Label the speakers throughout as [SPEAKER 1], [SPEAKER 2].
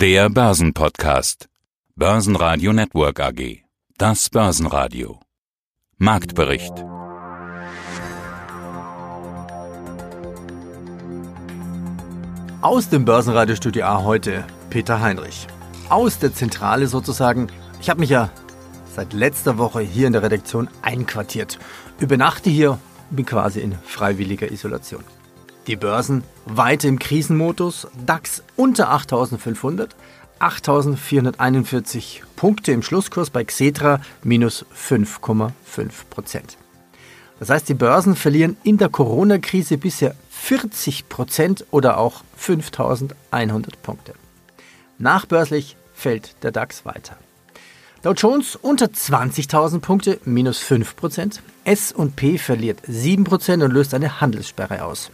[SPEAKER 1] Der Börsenpodcast. Börsenradio Network AG. Das Börsenradio. Marktbericht.
[SPEAKER 2] Aus dem Börsenradiostudio A heute Peter Heinrich. Aus der Zentrale sozusagen. Ich habe mich ja seit letzter Woche hier in der Redaktion einquartiert. Übernachte hier, bin quasi in freiwilliger Isolation. Die Börsen weiter im Krisenmodus, DAX unter 8500, 8441 Punkte im Schlusskurs bei Xetra minus 5,5 Prozent. Das heißt, die Börsen verlieren in der Corona-Krise bisher 40 Prozent oder auch 5100 Punkte. Nachbörslich fällt der DAX weiter. Dow Jones unter 20.000 Punkte, minus 5%. S&P verliert 7% und löst eine Handelssperre aus.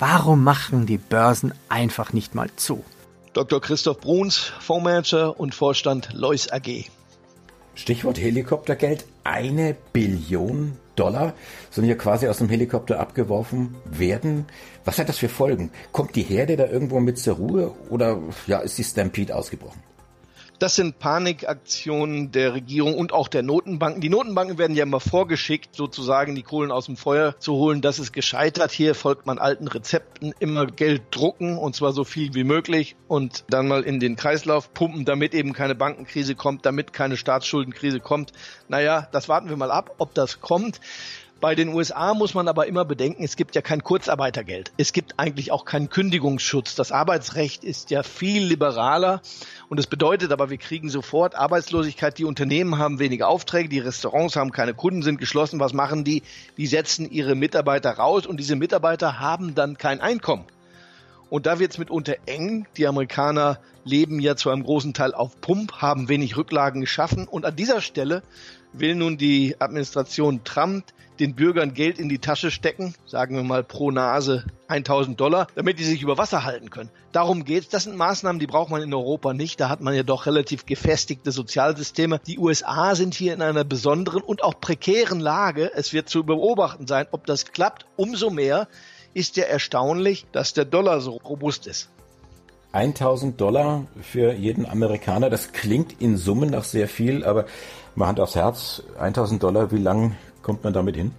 [SPEAKER 2] Warum machen die Börsen einfach nicht mal zu?
[SPEAKER 3] Dr. Christoph Bruns, Fondsmanager und Vorstand Lois AG.
[SPEAKER 4] Stichwort Helikoptergeld. Eine Billion Dollar sollen hier quasi aus dem Helikopter abgeworfen werden. Was hat das für Folgen? Kommt die Herde da irgendwo mit zur Ruhe oder ja, ist die Stampede ausgebrochen?
[SPEAKER 3] Das sind Panikaktionen der Regierung und auch der Notenbanken. Die Notenbanken werden ja immer vorgeschickt, sozusagen die Kohlen aus dem Feuer zu holen. Das ist gescheitert. Hier folgt man alten Rezepten. Immer Geld drucken und zwar so viel wie möglich und dann mal in den Kreislauf pumpen, damit eben keine Bankenkrise kommt, damit keine Staatsschuldenkrise kommt. Naja, das warten wir mal ab, ob das kommt. Bei den USA muss man aber immer bedenken, es gibt ja kein Kurzarbeitergeld. Es gibt eigentlich auch keinen Kündigungsschutz. Das Arbeitsrecht ist ja viel liberaler und es bedeutet aber, wir kriegen sofort Arbeitslosigkeit. Die Unternehmen haben weniger Aufträge, die Restaurants haben keine Kunden, sind geschlossen. Was machen die? Die setzen ihre Mitarbeiter raus und diese Mitarbeiter haben dann kein Einkommen. Und da wird es mitunter eng. Die Amerikaner leben ja zu einem großen Teil auf Pump, haben wenig Rücklagen geschaffen. Und an dieser Stelle will nun die Administration Trump den Bürgern Geld in die Tasche stecken, sagen wir mal pro Nase 1000 Dollar, damit die sich über Wasser halten können. Darum geht's. Das sind Maßnahmen, die braucht man in Europa nicht. Da hat man ja doch relativ gefestigte Sozialsysteme. Die USA sind hier in einer besonderen und auch prekären Lage. Es wird zu beobachten sein, ob das klappt. Umso mehr ist ja erstaunlich, dass der Dollar so robust ist.
[SPEAKER 4] 1000 Dollar für jeden Amerikaner, das klingt in Summen nach sehr viel, aber mal Hand aufs Herz, 1000 Dollar, wie lang kommt man damit hin?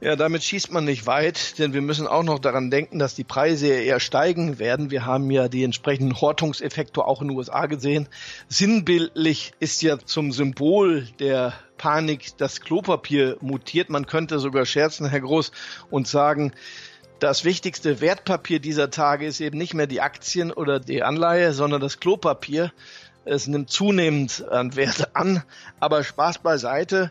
[SPEAKER 3] Ja, damit schießt man nicht weit, denn wir müssen auch noch daran denken, dass die Preise eher steigen werden. Wir haben ja die entsprechenden Hortungseffekte auch in den USA gesehen. Sinnbildlich ist ja zum Symbol der Panik das Klopapier mutiert. Man könnte sogar scherzen, Herr Groß, und sagen, das wichtigste Wertpapier dieser Tage ist eben nicht mehr die Aktien oder die Anleihe, sondern das Klopapier. Es nimmt zunehmend an Wert an, aber Spaß beiseite.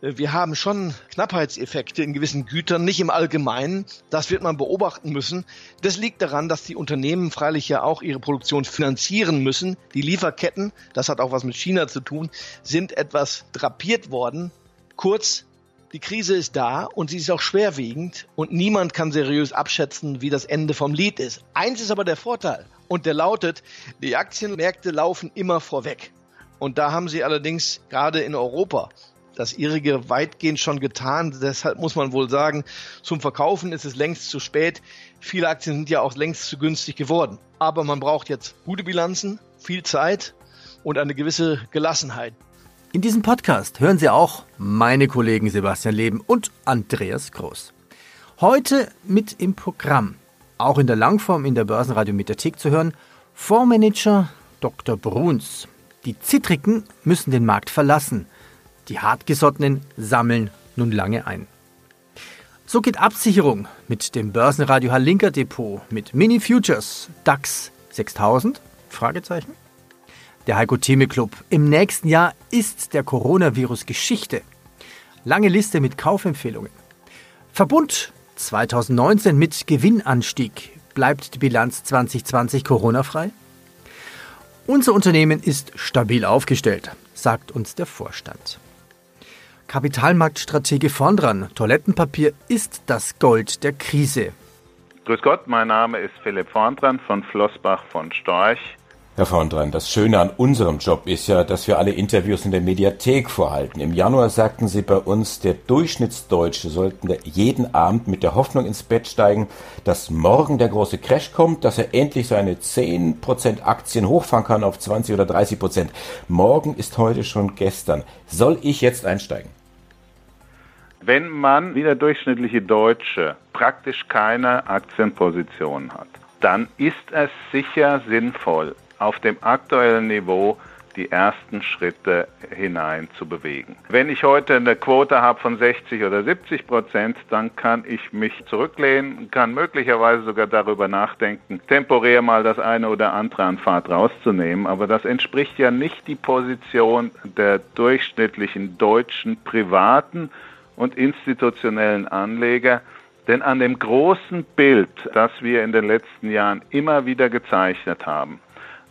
[SPEAKER 3] Wir haben schon Knappheitseffekte in gewissen Gütern, nicht im Allgemeinen. Das wird man beobachten müssen. Das liegt daran, dass die Unternehmen freilich ja auch ihre Produktion finanzieren müssen. Die Lieferketten, das hat auch was mit China zu tun, sind etwas drapiert worden. Kurz, die Krise ist da und sie ist auch schwerwiegend und niemand kann seriös abschätzen, wie das Ende vom Lied ist. Eins ist aber der Vorteil und der lautet, die Aktienmärkte laufen immer vorweg. Und da haben sie allerdings gerade in Europa das ihrige weitgehend schon getan. Deshalb muss man wohl sagen, zum Verkaufen ist es längst zu spät. Viele Aktien sind ja auch längst zu günstig geworden. Aber man braucht jetzt gute Bilanzen, viel Zeit und eine gewisse Gelassenheit.
[SPEAKER 2] In diesem Podcast hören Sie auch meine Kollegen Sebastian Leben und Andreas Groß. Heute mit im Programm, auch in der Langform in der Börsenradio Mediathek zu hören, Fondsmanager Dr. Bruns. Die Zittrigen müssen den Markt verlassen. Die Hartgesottenen sammeln nun lange ein. So geht Absicherung mit dem Börsenradio Halinka Depot mit Mini Futures DAX 6000? Fragezeichen. Der Heiko Theme Club. Im nächsten Jahr ist der Coronavirus Geschichte. Lange Liste mit Kaufempfehlungen. Verbund 2019 mit Gewinnanstieg. Bleibt die Bilanz 2020 Corona-frei? Unser Unternehmen ist stabil aufgestellt, sagt uns der Vorstand. Kapitalmarktstratege vorn dran. Toilettenpapier ist das Gold der Krise.
[SPEAKER 5] Grüß Gott, mein Name ist Philipp Vorndran von Flossbach von Storch.
[SPEAKER 4] Herr von dran, das Schöne an unserem Job ist ja, dass wir alle Interviews in der Mediathek vorhalten. Im Januar sagten Sie bei uns, der Durchschnittsdeutsche sollten jeden Abend mit der Hoffnung ins Bett steigen, dass morgen der große Crash kommt, dass er endlich seine 10% Aktien hochfahren kann auf 20 oder 30%. Morgen ist heute schon gestern. Soll ich jetzt einsteigen?
[SPEAKER 5] Wenn man wie der durchschnittliche Deutsche praktisch keine Aktienposition hat, dann ist es sicher sinnvoll, auf dem aktuellen Niveau die ersten Schritte hinein zu bewegen. Wenn ich heute eine Quote habe von 60 oder 70 Prozent, dann kann ich mich zurücklehnen, kann möglicherweise sogar darüber nachdenken, temporär mal das eine oder andere an Fahrt rauszunehmen. Aber das entspricht ja nicht die Position der durchschnittlichen deutschen privaten und institutionellen Anleger. Denn an dem großen Bild, das wir in den letzten Jahren immer wieder gezeichnet haben,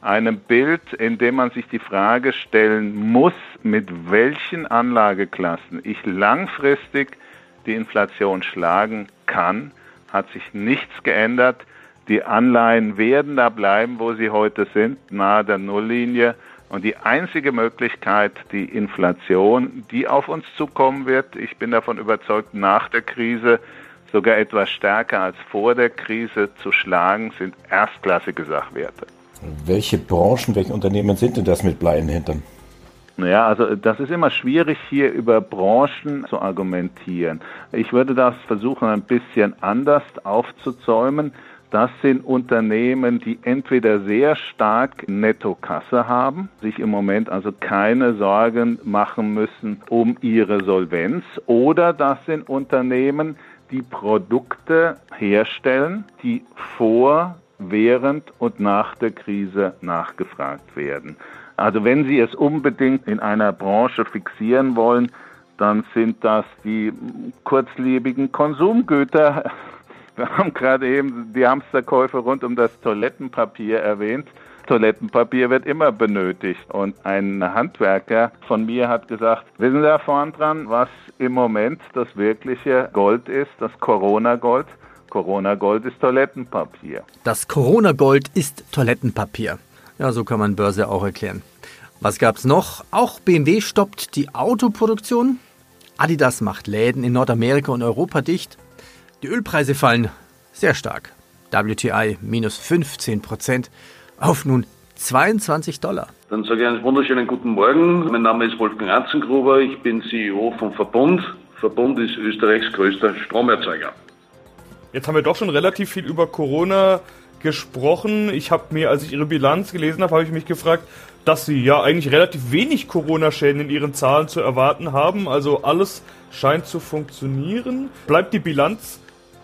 [SPEAKER 5] einem Bild, in dem man sich die Frage stellen muss, mit welchen Anlageklassen ich langfristig die Inflation schlagen kann, hat sich nichts geändert. Die Anleihen werden da bleiben, wo sie heute sind, nahe der Nulllinie. Und die einzige Möglichkeit, die Inflation, die auf uns zukommen wird, ich bin davon überzeugt, nach der Krise sogar etwas stärker als vor der Krise zu schlagen, sind erstklassige Sachwerte.
[SPEAKER 4] Welche Branchen, welche Unternehmen sind denn das mit Blei in den Hintern?
[SPEAKER 5] Naja, also das ist immer schwierig hier über Branchen zu argumentieren. Ich würde das versuchen ein bisschen anders aufzuzäumen. Das sind Unternehmen, die entweder sehr stark Nettokasse haben, sich im Moment also keine Sorgen machen müssen um ihre Solvenz, oder das sind Unternehmen, die Produkte herstellen, die vor während und nach der Krise nachgefragt werden. Also wenn Sie es unbedingt in einer Branche fixieren wollen, dann sind das die kurzlebigen Konsumgüter. Wir haben gerade eben die Hamsterkäufe rund um das Toilettenpapier erwähnt. Toilettenpapier wird immer benötigt. Und ein Handwerker von mir hat gesagt, wissen Sie, Herr vorn dran, was im Moment das wirkliche Gold ist, das Corona-Gold? Corona-Gold ist Toilettenpapier.
[SPEAKER 2] Das Corona-Gold ist Toilettenpapier. Ja, so kann man Börse auch erklären. Was gab's noch? Auch BMW stoppt die Autoproduktion. Adidas macht Läden in Nordamerika und Europa dicht. Die Ölpreise fallen sehr stark. WTI minus 15 Prozent auf nun 22 Dollar.
[SPEAKER 6] Dann sage ich einen wunderschönen guten Morgen. Mein Name ist Wolfgang Anzengruber. Ich bin CEO vom Verbund. Verbund ist Österreichs größter Stromerzeuger.
[SPEAKER 7] Jetzt haben wir doch schon relativ viel über Corona gesprochen. Ich habe mir, als ich Ihre Bilanz gelesen habe, habe ich mich gefragt, dass Sie ja eigentlich relativ wenig Corona-Schäden in Ihren Zahlen zu erwarten haben. Also alles scheint zu funktionieren. Bleibt die Bilanz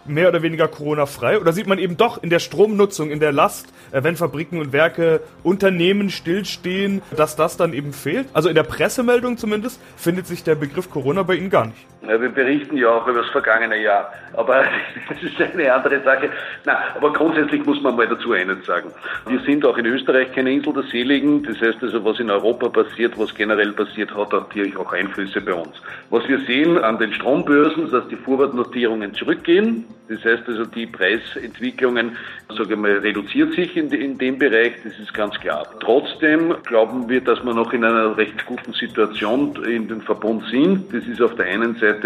[SPEAKER 7] mehr oder weniger Corona-frei? Oder sieht man eben doch in der Stromnutzung, in der Last, äh, wenn Fabriken und Werke, Unternehmen stillstehen, dass das dann eben fehlt? Also in der Pressemeldung zumindest findet sich der Begriff Corona bei Ihnen gar nicht.
[SPEAKER 6] Ja, wir berichten ja auch über das vergangene Jahr, aber das ist eine andere Sache. Na, aber grundsätzlich muss man mal dazu eines sagen. Wir sind auch in Österreich keine Insel der Seligen. Das heißt also, was in Europa passiert, was generell passiert, hat natürlich auch Einflüsse bei uns. Was wir sehen an den Strombörsen, dass die Vorwortnotierungen zurückgehen. Das heißt also, die Preisentwicklungen, sage ich mal, reduziert sich in, in dem Bereich, das ist ganz klar. Trotzdem glauben wir, dass wir noch in einer recht guten Situation in den Verbund sind. Das ist auf der einen Seite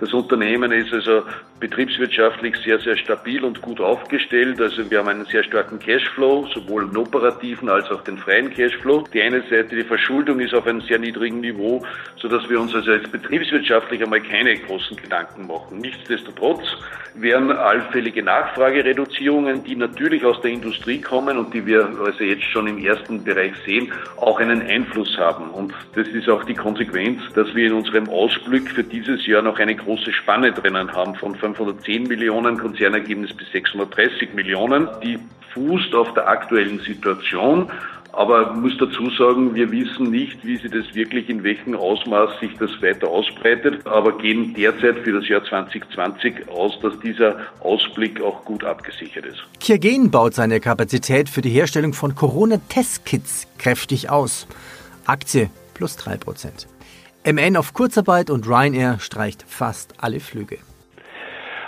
[SPEAKER 6] das Unternehmen ist also betriebswirtschaftlich sehr, sehr stabil und gut aufgestellt. Also wir haben einen sehr starken Cashflow, sowohl den operativen als auch den freien Cashflow. Die eine Seite, die Verschuldung ist auf einem sehr niedrigen Niveau, sodass wir uns also jetzt betriebswirtschaftlich einmal keine großen Gedanken machen. Nichtsdestotrotz werden allfällige Nachfragereduzierungen, die natürlich aus der Industrie kommen und die wir also jetzt schon im ersten Bereich sehen, auch einen Einfluss haben. Und das ist auch die Konsequenz, dass wir in unserem Ausblick für dieses Jahr noch eine große Spanne drinnen haben von 510 Millionen Konzernergebnis bis 630 Millionen. Die fußt auf der aktuellen Situation. Aber ich muss dazu sagen, wir wissen nicht, wie sich das wirklich, in welchem Ausmaß sich das weiter ausbreitet, aber gehen derzeit für das Jahr 2020 aus, dass dieser Ausblick auch gut abgesichert ist.
[SPEAKER 2] Kirgen baut seine Kapazität für die Herstellung von Corona-Testkits kräftig aus. Aktie plus 3%. MN auf Kurzarbeit und Ryanair streicht fast alle Flüge.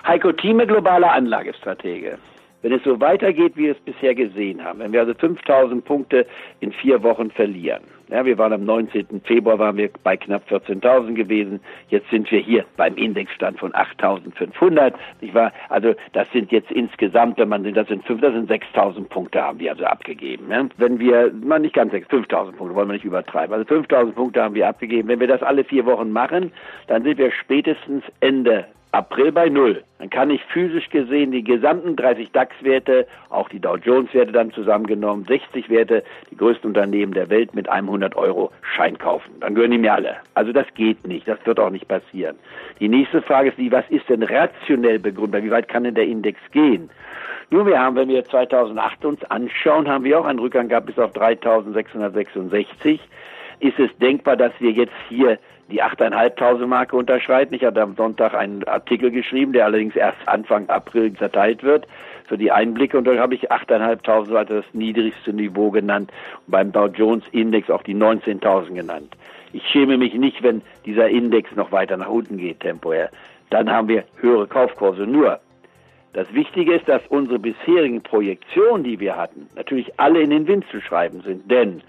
[SPEAKER 8] Heiko Thieme, globaler Anlagestratege. Wenn es so weitergeht, wie wir es bisher gesehen haben, wenn wir also 5000 Punkte in vier Wochen verlieren, ja, wir waren am 19. Februar waren wir bei knapp 14.000 gewesen. Jetzt sind wir hier beim Indexstand von 8.500. Nicht wahr? Also das sind jetzt insgesamt, wenn man das sind fünf, das sind 6.000 Punkte haben wir also abgegeben. Ja? Wenn wir, man nicht ganz 5.000 Punkte, wollen wir nicht übertreiben. Also 5.000 Punkte haben wir abgegeben. Wenn wir das alle vier Wochen machen, dann sind wir spätestens Ende April bei Null. Dann kann ich physisch gesehen die gesamten 30 DAX-Werte, auch die Dow Jones-Werte dann zusammengenommen, 60 Werte, die größten Unternehmen der Welt mit einem 100 Euro Schein kaufen. Dann gehören die mir alle. Also das geht nicht. Das wird auch nicht passieren. Die nächste Frage ist die, was ist denn rationell begründet? Wie weit kann denn der Index gehen? Nun, wir haben, wenn wir 2008 uns anschauen, haben wir auch einen Rückgang gehabt bis auf 3666. Ist es denkbar, dass wir jetzt hier die 8.500 Marke unterschreiten. Ich hatte am Sonntag einen Artikel geschrieben, der allerdings erst Anfang April zerteilt wird für die Einblicke und da habe ich 8.500 als das niedrigste Niveau genannt und beim Dow Jones Index auch die 19.000 genannt. Ich schäme mich nicht, wenn dieser Index noch weiter nach unten geht, temporär. Dann haben wir höhere Kaufkurse. Nur, das Wichtige ist, dass unsere bisherigen Projektionen, die wir hatten, natürlich alle in den Wind zu schreiben sind. Denn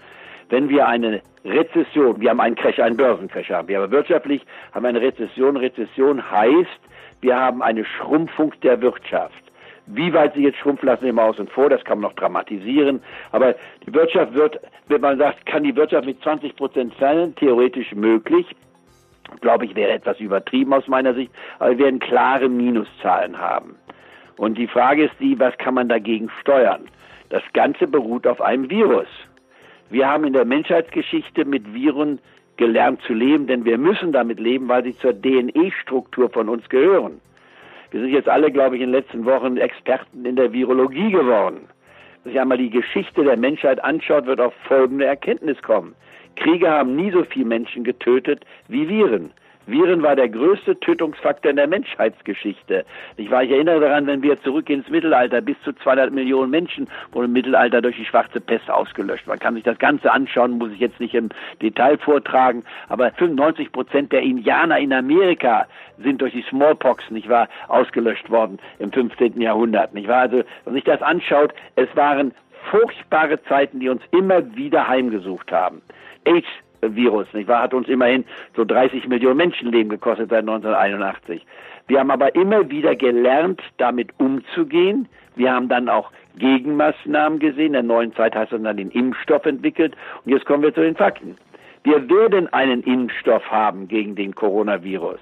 [SPEAKER 8] wenn wir eine Rezession, wir haben einen Crash, einen Börsencrash haben wir, aber wirtschaftlich haben eine Rezession. Rezession heißt, wir haben eine Schrumpfung der Wirtschaft. Wie weit sie jetzt schrumpfen, lassen wir mal außen vor, das kann man noch dramatisieren. Aber die Wirtschaft wird, wenn man sagt, kann die Wirtschaft mit 20 Prozent fallen, theoretisch möglich. Glaube ich, wäre etwas übertrieben aus meiner Sicht, aber wir werden klare Minuszahlen haben. Und die Frage ist die, was kann man dagegen steuern? Das Ganze beruht auf einem Virus. Wir haben in der Menschheitsgeschichte mit Viren gelernt zu leben, denn wir müssen damit leben, weil sie zur DNA-Struktur von uns gehören. Wir sind jetzt alle, glaube ich, in den letzten Wochen Experten in der Virologie geworden. Wenn sich einmal die Geschichte der Menschheit anschaut, wird auf folgende Erkenntnis kommen. Kriege haben nie so viele Menschen getötet wie Viren. Viren war der größte Tötungsfaktor in der Menschheitsgeschichte. Ich, war, ich erinnere daran, wenn wir zurückgehen ins Mittelalter, bis zu 200 Millionen Menschen wurden im Mittelalter durch die schwarze Pest ausgelöscht. Man kann sich das Ganze anschauen, muss ich jetzt nicht im Detail vortragen, aber 95 Prozent der Indianer in Amerika sind durch die Smallpox, nicht wahr, ausgelöscht worden im 15. Jahrhundert, nicht wahr? Also, wenn man sich das anschaut, es waren furchtbare Zeiten, die uns immer wieder heimgesucht haben. AIDS Virus, nicht wahr? Hat uns immerhin so 30 Millionen Menschenleben gekostet seit 1981. Wir haben aber immer wieder gelernt, damit umzugehen. Wir haben dann auch Gegenmaßnahmen gesehen. In der neuen Zeit heißt es dann den Impfstoff entwickelt. Und jetzt kommen wir zu den Fakten. Wir werden einen Impfstoff haben gegen den Coronavirus.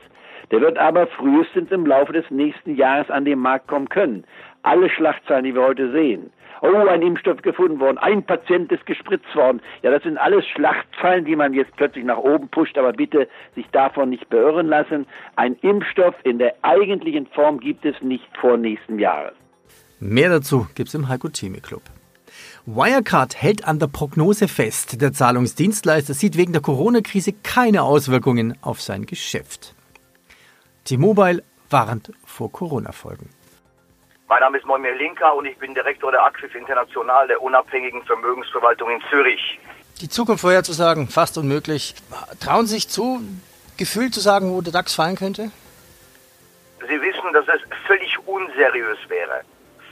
[SPEAKER 8] Der wird aber frühestens im Laufe des nächsten Jahres an den Markt kommen können. Alle Schlachtzahlen, die wir heute sehen, oh, ein Impfstoff gefunden worden, ein Patient ist gespritzt worden. Ja, das sind alles Schlachtzahlen, die man jetzt plötzlich nach oben pusht, aber bitte sich davon nicht beirren lassen. Ein Impfstoff in der eigentlichen Form gibt es nicht vor nächsten Jahres.
[SPEAKER 2] Mehr dazu gibt's im Heiko Theme Club. Wirecard hält an der Prognose fest. Der Zahlungsdienstleister sieht wegen der Corona-Krise keine Auswirkungen auf sein Geschäft. T-Mobile warnt vor Corona-Folgen.
[SPEAKER 9] Mein Name ist Moimir Linka und ich bin Direktor der Axis International der unabhängigen Vermögensverwaltung in Zürich.
[SPEAKER 2] Die Zukunft vorherzusagen, fast unmöglich. Trauen Sie sich zu, Gefühl zu sagen, wo der DAX fallen könnte?
[SPEAKER 9] Sie wissen, dass es völlig unseriös wäre.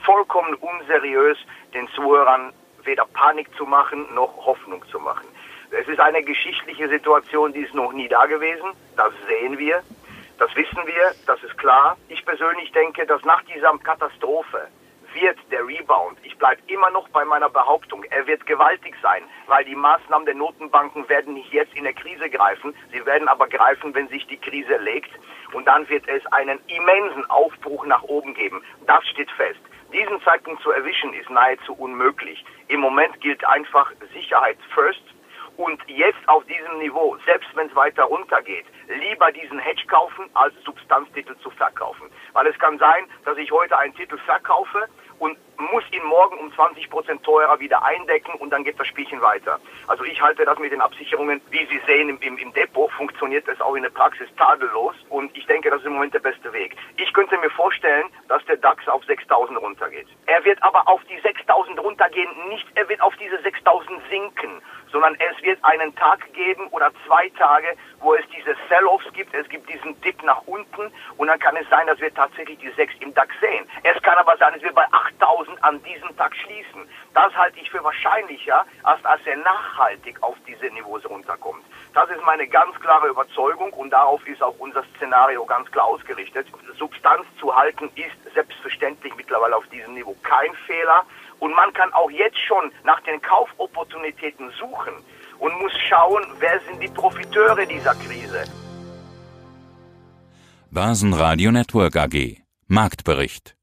[SPEAKER 9] Vollkommen unseriös, den Zuhörern weder Panik zu machen noch Hoffnung zu machen. Es ist eine geschichtliche Situation, die ist noch nie da gewesen. Das sehen wir. Das wissen wir, das ist klar. Ich persönlich denke, dass nach dieser Katastrophe wird der Rebound, ich bleibe immer noch bei meiner Behauptung, er wird gewaltig sein, weil die Maßnahmen der Notenbanken werden nicht jetzt in der Krise greifen, sie werden aber greifen, wenn sich die Krise legt und dann wird es einen immensen Aufbruch nach oben geben. Das steht fest. Diesen Zeitpunkt zu erwischen ist nahezu unmöglich. Im Moment gilt einfach Sicherheit first und jetzt auf diesem Niveau, selbst wenn es weiter runtergeht, lieber diesen Hedge kaufen, als Substanztitel zu verkaufen. Weil es kann sein, dass ich heute einen Titel verkaufe und muss ihn morgen um 20 Prozent teurer wieder eindecken und dann geht das Spielchen weiter. Also ich halte das mit den Absicherungen, wie Sie sehen, im, im, im Depot funktioniert es auch in der Praxis tadellos und ich denke, das ist im Moment der beste Weg. Ich könnte mir vorstellen, dass der DAX auf 6000 runtergeht. Er wird aber auf die 6000 runtergehen, nicht, er wird auf diese 6000 sinken, sondern es wird einen Tag geben oder zwei Tage, wo es diese Sell-Offs gibt, es gibt diesen Dip nach unten und dann kann es sein, dass wir tatsächlich die 6 im DAX sehen. Es kann aber sein, dass wir bei 8000 an diesem Tag schließen. Das halte ich für wahrscheinlicher, als dass er nachhaltig auf diese Niveaus runterkommt. Das ist meine ganz klare Überzeugung und darauf ist auch unser Szenario ganz klar ausgerichtet. Substanz zu halten ist selbstverständlich mittlerweile auf diesem Niveau kein Fehler und man kann auch jetzt schon nach den Kaufopportunitäten suchen und muss schauen, wer sind die Profiteure dieser Krise.
[SPEAKER 1] Börsenradio Network AG Marktbericht